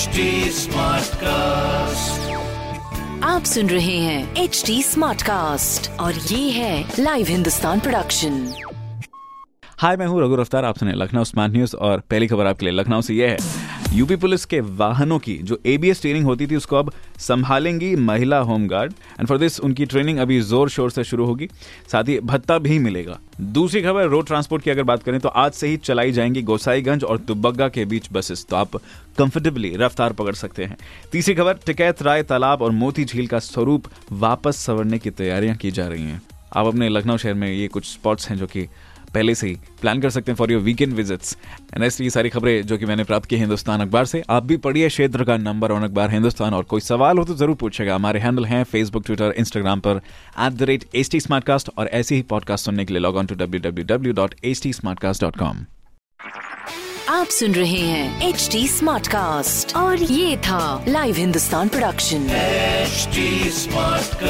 HD cast आप सुन रहे हैं एच डी स्मार्ट कास्ट और ये है लाइव हिंदुस्तान प्रोडक्शन हाय मैं हूँ रघु रफ्तार। आप सुने लखनऊ स्मार्ट न्यूज़ और पहली खबर आपके लिए लखनऊ से ये है। यूपी पुलिस के वाहनों की, जो एबीएस ट्रेनिंग होती थी, उसको अब संभालेंगी महिला home guard and for this उनकी ट्रेनिंग अभी ज़ोर शोर से शुरू होगी। साथ ही भत्ता भी मिलेगा। दूसरी खबर रोड ट्रांसपोर्ट की अगर बात करें तो आज से ही चलाई जाएँगी गोसाईगंज और दुब्बगा के बीच बसेस तो आप कंफर्टेबली रफ्तार पकड़ सकते हैं। तीसरी खबर, टिकैत राय तालाब और मोती झील का स्वरूप वापस संवरने की तैयारियाँ की जा रही हैं। आप अपने लखनऊ शहर में ये कुछ स्पॉट्स हैं जो कि पहले से ही प्लान कर सकते हैं for your weekend visits and ऐसी ये सारी खबरें जो कि मैंने प्राप्त की हिंदुस्तान अखबार से आप भी पढ़िए क्षेत्र का नंबर ऑन अखबार हिंदुस्तान और कोई सवाल हो तो ज़रूर पूछेगा। हमारे हैंडल हैं फेसबुक ट्विटर इंस्टाग्राम पर at the rate H T और ऐसे ही पॉडकास्ट सुनने के लिए log on to W W W dot H T आप सुन रहे हैं एच डी स्मार्ट कास्ट और ये था live Hindustan production HD Smartcast.